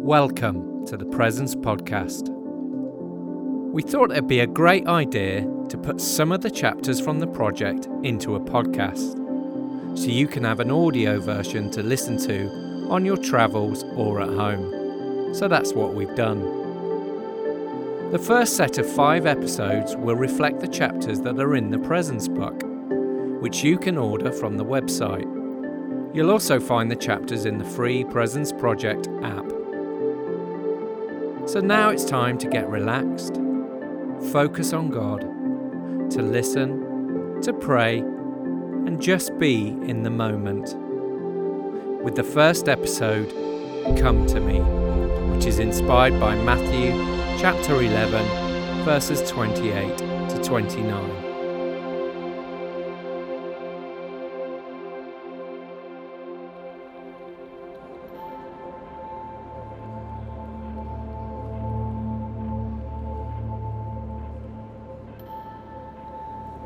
Welcome to the Presence Podcast. We thought it'd be a great idea to put some of the chapters from the project into a podcast so you can have an audio version to listen to on your travels or at home. So that's what we've done. The first set of five episodes will reflect the chapters that are in the Presence book, which you can order from the website. You'll also find the chapters in the free Presence Project app. So now it's time to get relaxed, focus on God, to listen, to pray, and just be in the moment. With the first episode, Come to Me, which is inspired by Matthew chapter 11, verses 28 to 29.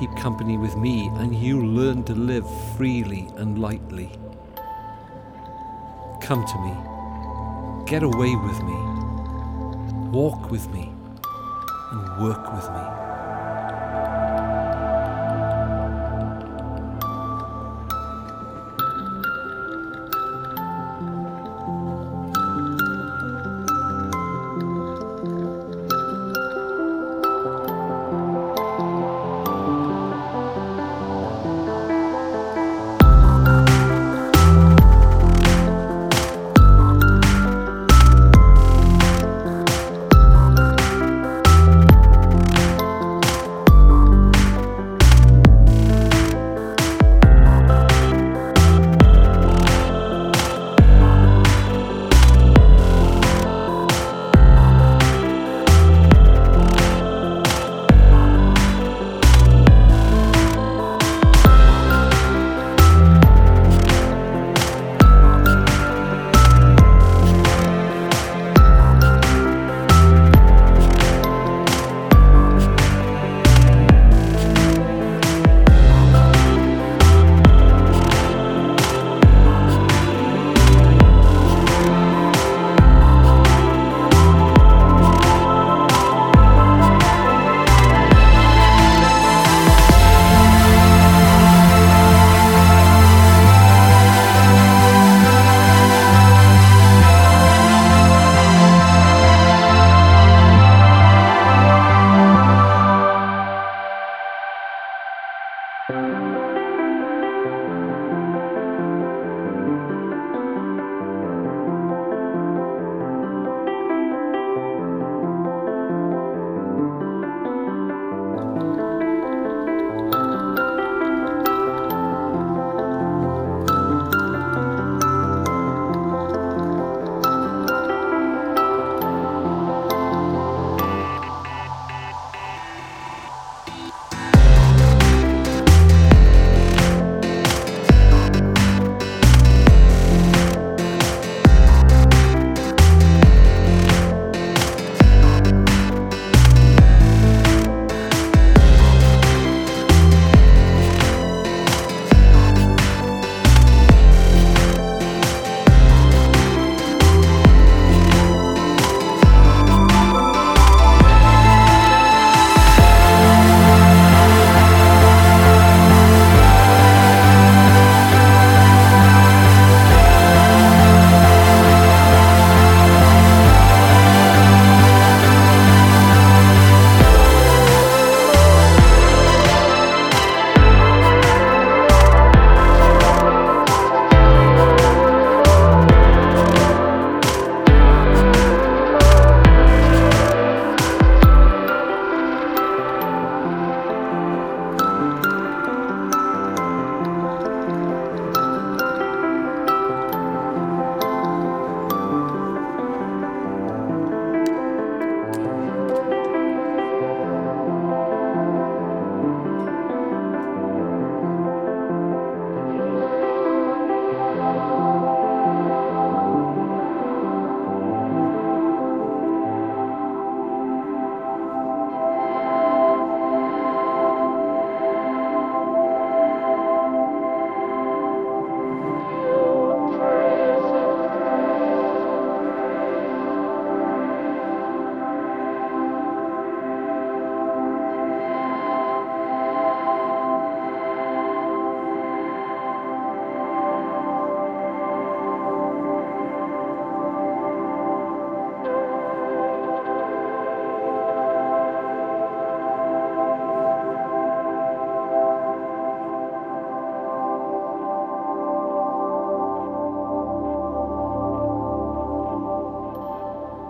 keep company with me, and you learn to live freely and lightly. Come to me, get away with me, walk with me, and work with me.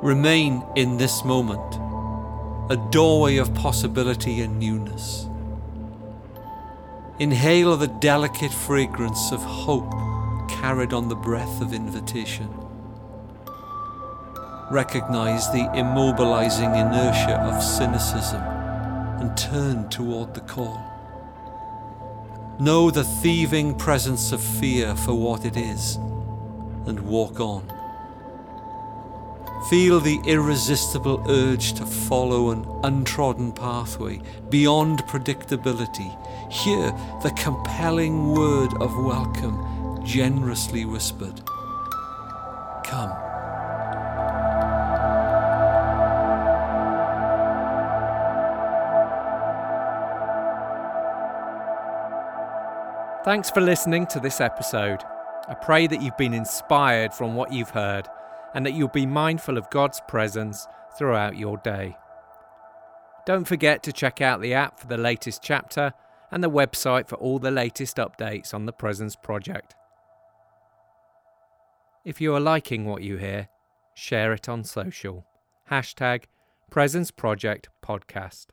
Remain in this moment, a doorway of possibility and newness. Inhale the delicate fragrance of hope carried on the breath of invitation. Recognize the immobilizing inertia of cynicism and turn toward the call. Know the thieving presence of fear for what it is and walk on. Feel the irresistible urge to follow an untrodden pathway beyond predictability. Hear the compelling word of welcome generously whispered. Come. Thanks for listening to this episode. I pray that you've been inspired from what you've heard and that you'll be mindful of God's presence throughout your day. Don't forget to check out the app for the latest chapter and the website for all the latest updates on the Presence Project. If you are liking what you hear, share it on social. Hashtag Presence Project Podcast.